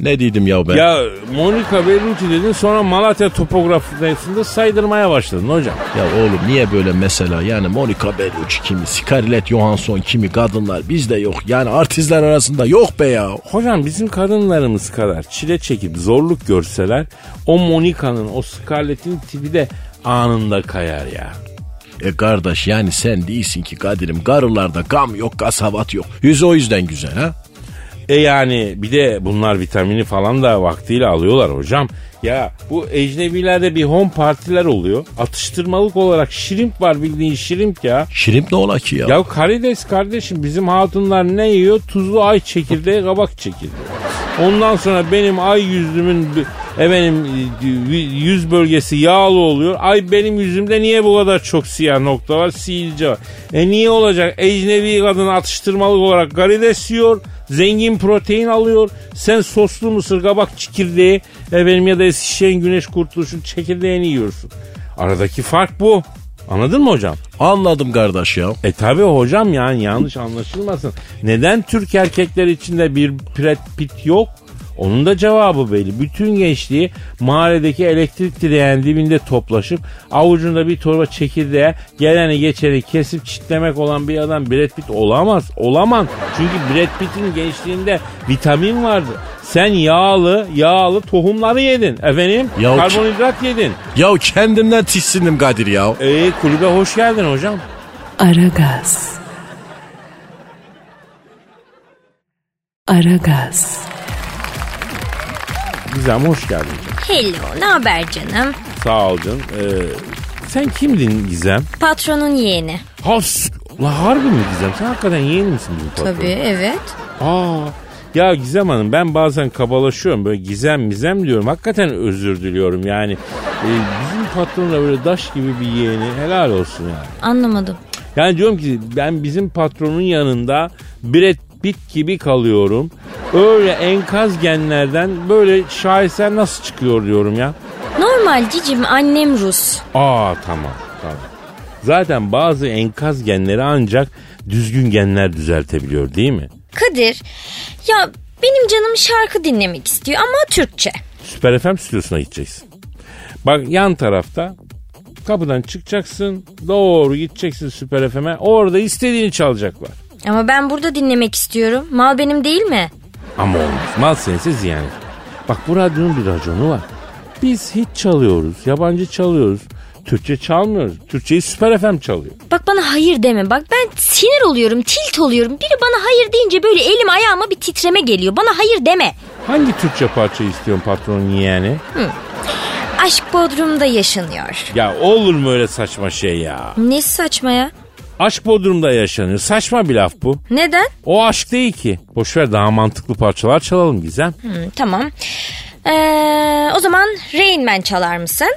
ne dedim ya ben? Ya Monica Bellucci dedin sonra Malatya topografisinde saydırmaya başladın hocam. Ya oğlum niye böyle mesela yani Monica Bellucci kimi, Scarlett Johansson kimi kadınlar bizde yok. Yani artistler arasında yok be ya. Hocam bizim kadınlarımız kadar çile çekip zorluk görseler o Monica'nın o Scarlett'in tipi de anında kayar ya. E kardeş yani sen değilsin ki Kadir'im. Karılarda gam yok kasavat yok. Yüzü o yüzden güzel ha. E yani bir de bunlar vitamini falan da vaktiyle alıyorlar hocam. Ya bu ecnebilerde bir home partiler oluyor. Atıştırmalık olarak şirimp var bildiğin şirimp ya. Şirimp ne ola ki ya? Ya karides kardeşim bizim hatunlar ne yiyor? Tuzlu ay çekirdeği kabak çekirdeği. Ondan sonra benim ay yüzümün efendim yüz bölgesi yağlı oluyor. Ay benim yüzümde niye bu kadar çok siyah nokta var? Sivilce var. E niye olacak? Ecnebi kadın atıştırmalık olarak karides yiyor. Zengin protein alıyor. Sen soslu mısır kabak çekirdeği efendim ya da Eskişehir'in güneş kurtuluşun çekirdeğini yiyorsun. Aradaki fark bu. Anladın mı hocam? Anladım kardeş ya. E tabi hocam yani yanlış anlaşılmasın. Neden Türk erkekler içinde bir Brad Pitt yok? Onun da cevabı belli. Bütün gençliği mahalledeki elektrik direğinin dibinde toplaşıp avucunda bir torba çekirdeğe geleni geçeni kesip çitlemek olan bir adam Brad Pitt olamaz. Olamaz. Çünkü Brad Pitt'in gençliğinde vitamin vardı. Sen yağlı, yağlı tohumları yedin. Efendim? Ya karbonhidrat yedin. Ya kendimden tiksindim Kadir ya. E kulübe hoş geldin hocam. Aragaz. Aragaz. Gizem hoş geldin. Hello, ne haber canım? Sağ ol canım. Ee, sen kimdin Gizem? Patronun yeğeni. Ha, s- la harbi mi Gizem? Sen hakikaten yeğen misin bizim patron? Tabii, evet. Aa, ya Gizem Hanım ben bazen kabalaşıyorum böyle Gizem Mizem diyorum. Hakikaten özür diliyorum yani. e, bizim patronla böyle daş gibi bir yeğeni helal olsun yani. Anlamadım. Yani diyorum ki ben bizim patronun yanında Brad Pitt gibi kalıyorum. Öyle enkaz genlerden böyle şaheser nasıl çıkıyor diyorum ya. Normal cicim annem Rus. Aa tamam tamam. Zaten bazı enkaz genleri ancak düzgün genler düzeltebiliyor değil mi? Kadir, ya benim canım şarkı dinlemek istiyor ama Türkçe. Süper FM stüdyosuna gideceksin. Bak yan tarafta kapıdan çıkacaksın doğru gideceksin Süper FM'e orada istediğini çalacaklar. Ama ben burada dinlemek istiyorum. Mal benim değil mi? Ama olmaz mal sense ziyan eder. Bak bu radyonun bir raconu var. Biz hiç çalıyoruz yabancı çalıyoruz. Türkçe çalmıyoruz. Türkçeyi Süper FM çalıyor. Bak bana hayır deme. Bak ben sinir oluyorum, tilt oluyorum. Biri bana hayır deyince böyle elim ayağıma bir titreme geliyor. Bana hayır deme. Hangi Türkçe parçayı istiyorsun patronun yeğeni? aşk Bodrum'da yaşanıyor. Ya olur mu öyle saçma şey ya? Nesi saçma ya? Aşk Bodrum'da yaşanıyor. Saçma bir laf bu. Neden? O aşk değil ki. Boşver daha mantıklı parçalar çalalım Gizem. Hı, tamam. Ee, o zaman Rain Man çalar mısın?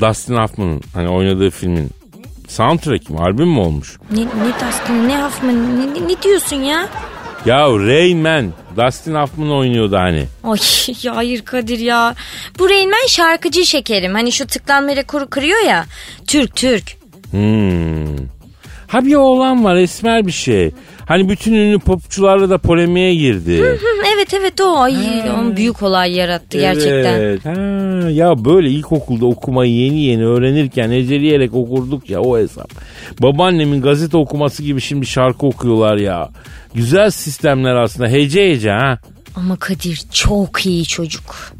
Dustin Hoffman'ın hani oynadığı filmin soundtrack mi albüm mü olmuş? Ne, ne Dustin ne Hoffman ne, ne, ne diyorsun ya? Ya Rain Man Dustin Hoffman oynuyordu hani. Ay ya hayır Kadir ya. Bu Rain Man şarkıcı şekerim. Hani şu tıklanma rekoru kırıyor ya. Türk Türk. Hmm. Ha bir oğlan var esmer bir şey. Hani bütün ünlü popçularla da polemiğe girdi. Evet evet o. Ay onun büyük olay yarattı gerçekten. Ha, ya böyle ilkokulda okumayı yeni yeni öğrenirken eceleyerek okurduk ya o hesap. Babaannemin gazete okuması gibi şimdi şarkı okuyorlar ya. Güzel sistemler aslında hece hece ha. Ama Kadir çok iyi çocuk.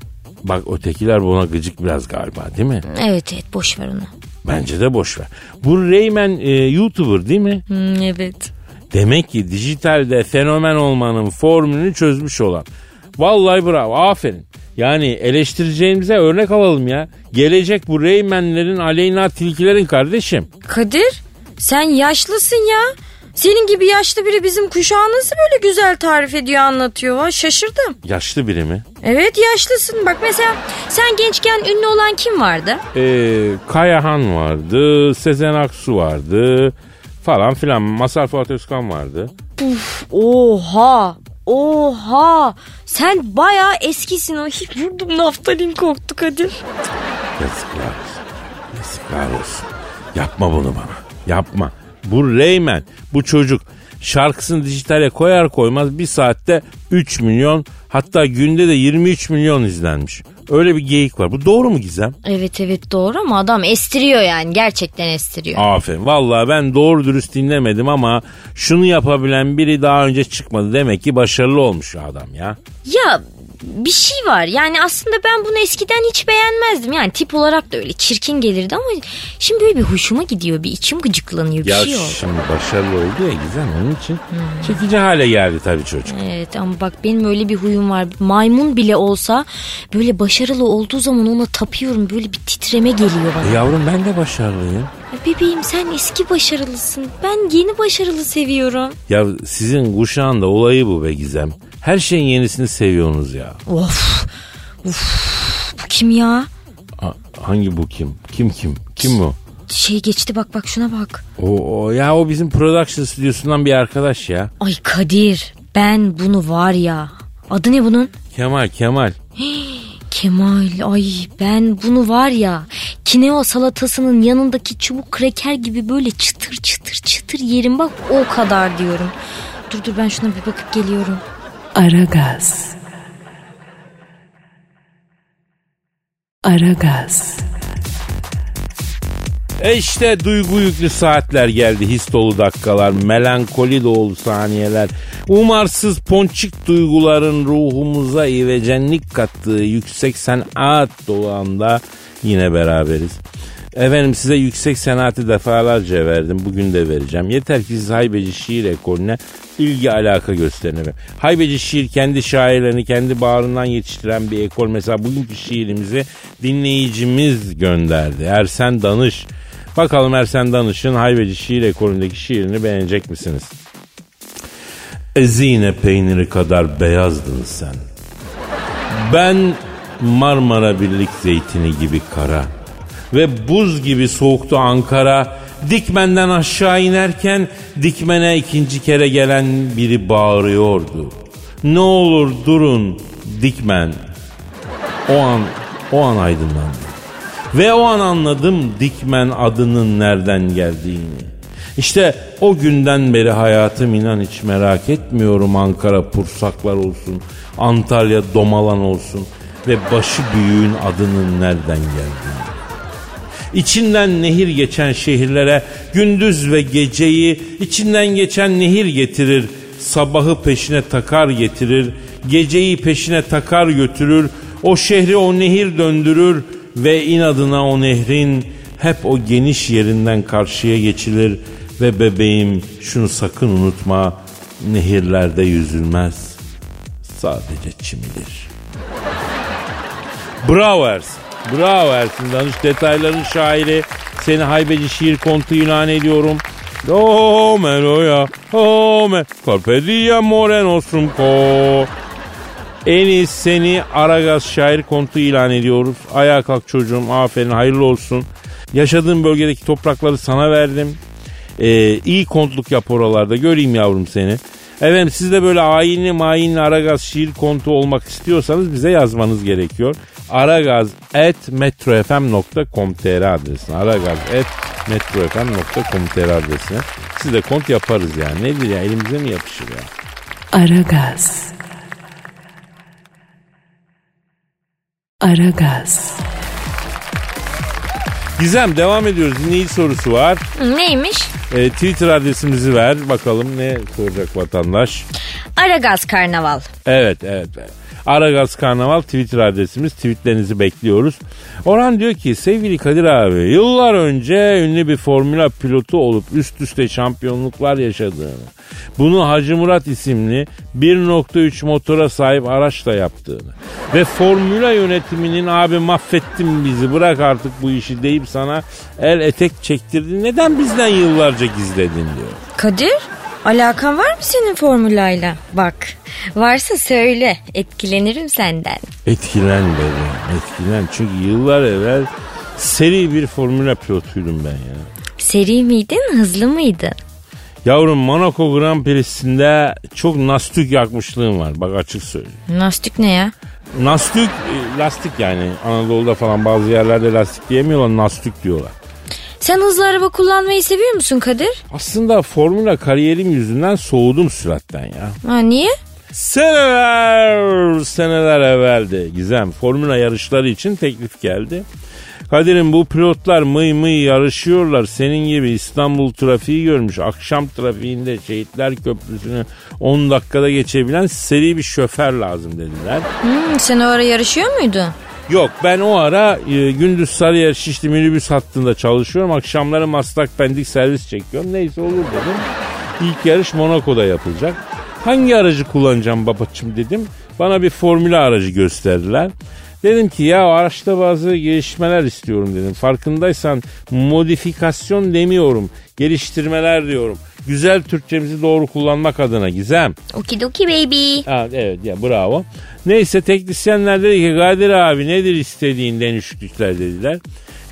Bak ötekiler buna gıcık biraz galiba değil mi? Evet evet boş ver onu. Bence de boş ver. Bu Rayman e, YouTuber değil mi? Hmm, evet. Demek ki dijitalde fenomen olmanın formülünü çözmüş olan. Vallahi bravo aferin. Yani eleştireceğimize örnek alalım ya. Gelecek bu Rayman'lerin aleyna tilkilerin kardeşim. Kadir sen yaşlısın ya. Senin gibi yaşlı biri bizim kuşağı nasıl böyle güzel tarif ediyor anlatıyor. Ha, şaşırdım. Yaşlı biri mi? Evet yaşlısın. Bak mesela sen gençken ünlü olan kim vardı? Ee, Kayahan vardı, Sezen Aksu vardı falan filan. Masar Fuat Özkan vardı. Oha. Oha. Sen bayağı eskisin. Ay vurdum naftalin koktu Kadir. Yazıklar olsun. Yazıklar olsun. Yapma bunu bana. Yapma. Bu Rayman, bu çocuk şarkısını dijitale koyar koymaz bir saatte 3 milyon hatta günde de 23 milyon izlenmiş. Öyle bir geyik var. Bu doğru mu Gizem? Evet evet doğru ama adam estiriyor yani. Gerçekten estiriyor. Aferin. Vallahi ben doğru dürüst dinlemedim ama şunu yapabilen biri daha önce çıkmadı. Demek ki başarılı olmuş adam ya. Ya bir şey var. Yani aslında ben bunu eskiden hiç beğenmezdim. Yani tip olarak da öyle çirkin gelirdi ama şimdi böyle bir hoşuma gidiyor. Bir içim gıcıklanıyor. Bir ya şey oldu. şimdi başarılı oldu ya Gizem onun için çekici hale geldi tabii çocuk. Evet ama bak benim öyle bir huyum var. Maymun bile olsa böyle başarılı olduğu zaman ona tapıyorum. Böyle bir titreme geliyor bana. E yavrum ben de başarılıyım. Bebeğim sen eski başarılısın. Ben yeni başarılı seviyorum. Ya sizin kuşağın da olayı bu be Gizem. Her şeyin yenisini seviyorsunuz ya. Of. Uf. Bu kim ya? Ha- hangi bu kim? Kim kim? Kim bu? Şey geçti bak bak şuna bak. O, o ya o bizim production stüdyosundan bir arkadaş ya. Ay Kadir ben bunu var ya. Adı ne bunun? Kemal Kemal. Kemal ay ben bunu var ya kineo salatasının yanındaki çubuk kreker gibi böyle çıtır çıtır çıtır yerim bak o kadar diyorum. Dur dur ben şuna bir bakıp geliyorum. Aragaz. Aragaz. E işte duygu yüklü saatler geldi. His dolu dakikalar, melankoli dolu saniyeler. Umarsız ponçik duyguların ruhumuza ivecenlik kattığı yüksek sanat dolu anda yine beraberiz. Efendim size yüksek sanatı defalarca verdim. Bugün de vereceğim. Yeter ki siz haybeci şiir ekolüne ilgi alaka gösterin. efendim. Haybeci şiir kendi şairlerini kendi bağrından yetiştiren bir ekol. Mesela bugünkü şiirimizi dinleyicimiz gönderdi. Ersen Danış. Bakalım Ersen Danış'ın haybeci şiir ekolündeki şiirini beğenecek misiniz? Ezine peyniri kadar beyazdın sen. Ben Marmara Birlik zeytini gibi kara ve buz gibi soğuktu Ankara. Dikmenden aşağı inerken dikmene ikinci kere gelen biri bağırıyordu. Ne olur durun dikmen. O an o an aydınlandı. Ve o an anladım dikmen adının nereden geldiğini. İşte o günden beri hayatım inan hiç merak etmiyorum Ankara pursaklar olsun, Antalya domalan olsun ve başı büyüğün adının nereden geldiğini. İçinden nehir geçen şehirlere gündüz ve geceyi içinden geçen nehir getirir. Sabahı peşine takar getirir. Geceyi peşine takar götürür. O şehri o nehir döndürür ve inadına o nehrin hep o geniş yerinden karşıya geçilir ve bebeğim şunu sakın unutma nehirlerde yüzülmez sadece çimilir. Bravo Ersin. Bravo Ersin Danış. Detayların şairi. Seni haybeci şiir kontu ilan ediyorum. Meloya, o me, carpe diem more nostrum co. En iyi seni Aragaz şair kontu ilan ediyoruz. Ayağa kalk çocuğum aferin hayırlı olsun. Yaşadığım bölgedeki toprakları sana verdim. Ee, iyi kontluk yap oralarda göreyim yavrum seni. Efendim siz de böyle ayinli mayinli Aragaz şiir kontu olmak istiyorsanız bize yazmanız gerekiyor. aragaz.metrofm.com.tr adresine aragaz.metrofm.com.tr adresine siz de kont yaparız yani. Nedir ya elimize mi yapışır ya? Aragaz. Aragaz. Gizem devam ediyoruz. Dinleyici sorusu var. Neymiş? Ee, Twitter adresimizi ver. Bakalım ne soracak vatandaş. Aragaz Karnaval. Evet evet. evet. Aragaz Karnaval Twitter adresimiz. Tweetlerinizi bekliyoruz. Orhan diyor ki sevgili Kadir abi yıllar önce ünlü bir formula pilotu olup üst üste şampiyonluklar yaşadığını, bunu Hacı Murat isimli 1.3 motora sahip araçla yaptığını ve formula yönetiminin abi mahvettin bizi bırak artık bu işi deyip sana el etek çektirdi. Neden bizden yıllarca gizledin diyor. Kadir alakan var mı senin formülayla? Bak varsa söyle etkilenirim senden. Etkilen beni, etkilen. Çünkü yıllar evvel seri bir formula pilotuydum ben ya. Seri miydin hızlı mıydın? Yavrum Monaco Grand Prix'sinde çok nastük yakmışlığım var. Bak açık söyleyeyim. Lastik ne ya? Nastük, e, lastik yani. Anadolu'da falan bazı yerlerde lastik diyemiyorlar, nastük diyorlar. Sen hızlı araba kullanmayı seviyor musun Kadir? Aslında formula kariyerim yüzünden soğudum süratten ya. Ha niye? Seneler, seneler evveldi Gizem. Formula yarışları için teklif geldi. Kadir'im bu pilotlar mıy mıy yarışıyorlar. Senin gibi İstanbul trafiği görmüş. Akşam trafiğinde Şehitler Köprüsü'nü 10 dakikada geçebilen seri bir şoför lazım dediler. Hmm, sen o ara yarışıyor muydun? Yok ben o ara e, gündüz Sarıyer Şişli minibüs hattında çalışıyorum. Akşamları Maslak Pendik servis çekiyorum. Neyse olur dedim. İlk yarış Monaco'da yapılacak. Hangi aracı kullanacağım babacım dedim. Bana bir formüle aracı gösterdiler. Dedim ki ya araçta bazı gelişmeler istiyorum dedim. Farkındaysan modifikasyon demiyorum. Geliştirmeler diyorum. Güzel Türkçemizi doğru kullanmak adına Gizem. Okidoki baby. Ha, evet ya bravo. Neyse teknisyenler dedi ki Kadir abi nedir istediğin denişiklikler dediler.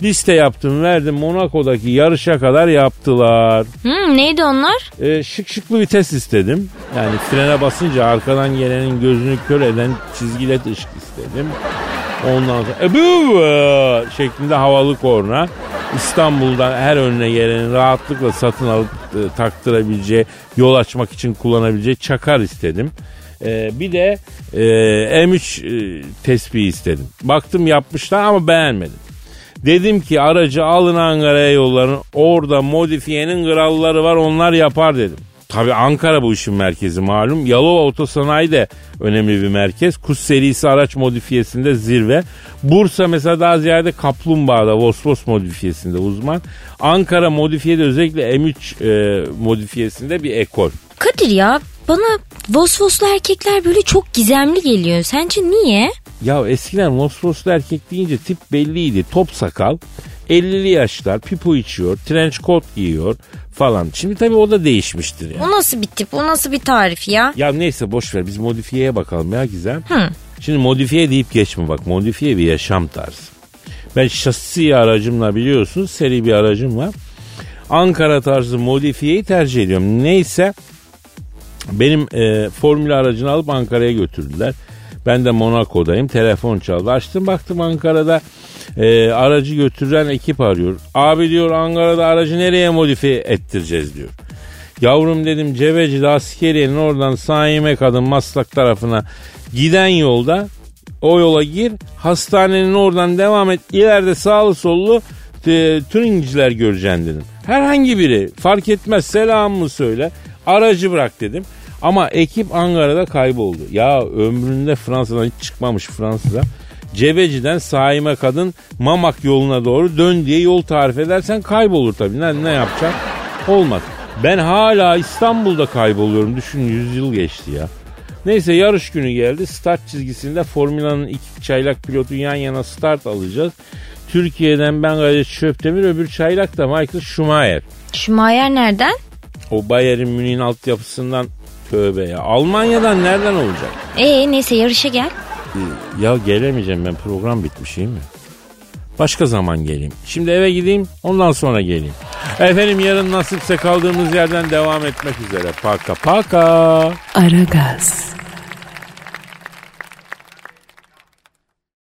Liste yaptım verdim Monaco'daki yarışa kadar yaptılar. Hmm, neydi onlar? Ee, şık şıklı vites istedim. Yani frene basınca arkadan gelenin gözünü kör eden çizgi led ışık istedim. Ondan sonra ebu şeklinde havalı korna. İstanbul'dan her önüne gelenin rahatlıkla satın alıp e, taktırabileceği, yol açmak için kullanabileceği çakar istedim. Ee, bir de e, M3 e, tespihi istedim. Baktım yapmışlar ama beğenmedim. Dedim ki aracı alın Ankara'ya yolların. Orada modifiyenin kralları var onlar yapar dedim. Tabi Ankara bu işin merkezi malum. Yalova Otosanayi de önemli bir merkez. Kuş serisi araç modifiyesinde zirve. Bursa mesela daha ziyade Kaplumbağa'da Vosvos modifiyesinde uzman. Ankara modifiyede özellikle M3 e, modifiyesinde bir ekol. Kadir ya bana Vosvoslu erkekler böyle çok gizemli geliyor. Sence niye? Ya eskiden Vosvoslu erkek deyince tip belliydi. Top sakal, 50'li yaşlar, pipo içiyor, trench coat giyiyor falan. Şimdi tabii o da değişmiştir ya. O nasıl bir tip? O nasıl bir tarif ya? Ya neyse boş ver biz modifiyeye bakalım ya Gizem. Hı. Şimdi modifiye deyip geçme bak modifiye bir yaşam tarzı. Ben şasi aracımla biliyorsunuz seri bir aracım var. Ankara tarzı modifiyeyi tercih ediyorum. Neyse benim e, formül aracını alıp Ankara'ya götürdüler. Ben de Monaco'dayım. Telefon çaldı. Açtım baktım Ankara'da e, aracı götüren ekip arıyor. Abi diyor Ankara'da aracı nereye modifiye ettireceğiz diyor. Yavrum dedim Cebeci'de askeriyenin oradan Saime Kadın Maslak tarafına giden yolda o yola gir. Hastanenin oradan devam et. İleride sağlı sollu e, turingciler göreceksin dedim. Herhangi biri fark etmez selamımı söyle. Aracı bırak dedim. Ama ekip Ankara'da kayboldu. Ya ömründe Fransa'dan hiç çıkmamış Fransa'da. Cebeci'den Saime Kadın Mamak yoluna doğru dön diye yol tarif edersen kaybolur tabii. Ne, ne yapacak? Olmaz. Ben hala İstanbul'da kayboluyorum. Düşün 100 yıl geçti ya. Neyse yarış günü geldi. Start çizgisinde Formula'nın iki çaylak pilotu yan yana start alacağız. Türkiye'den ben Kadir Çöptemir öbür çaylak da Michael Schumacher. Schumacher nereden? O Bayer'in Münih'in altyapısından tövbe ya. Almanya'dan nereden olacak? Ee neyse yarışa gel. Ya gelemeyeceğim ben program bitmiş iyi mi? Başka zaman geleyim. Şimdi eve gideyim ondan sonra geleyim. Efendim yarın nasipse kaldığımız yerden devam etmek üzere. Paka paka. Aragaz.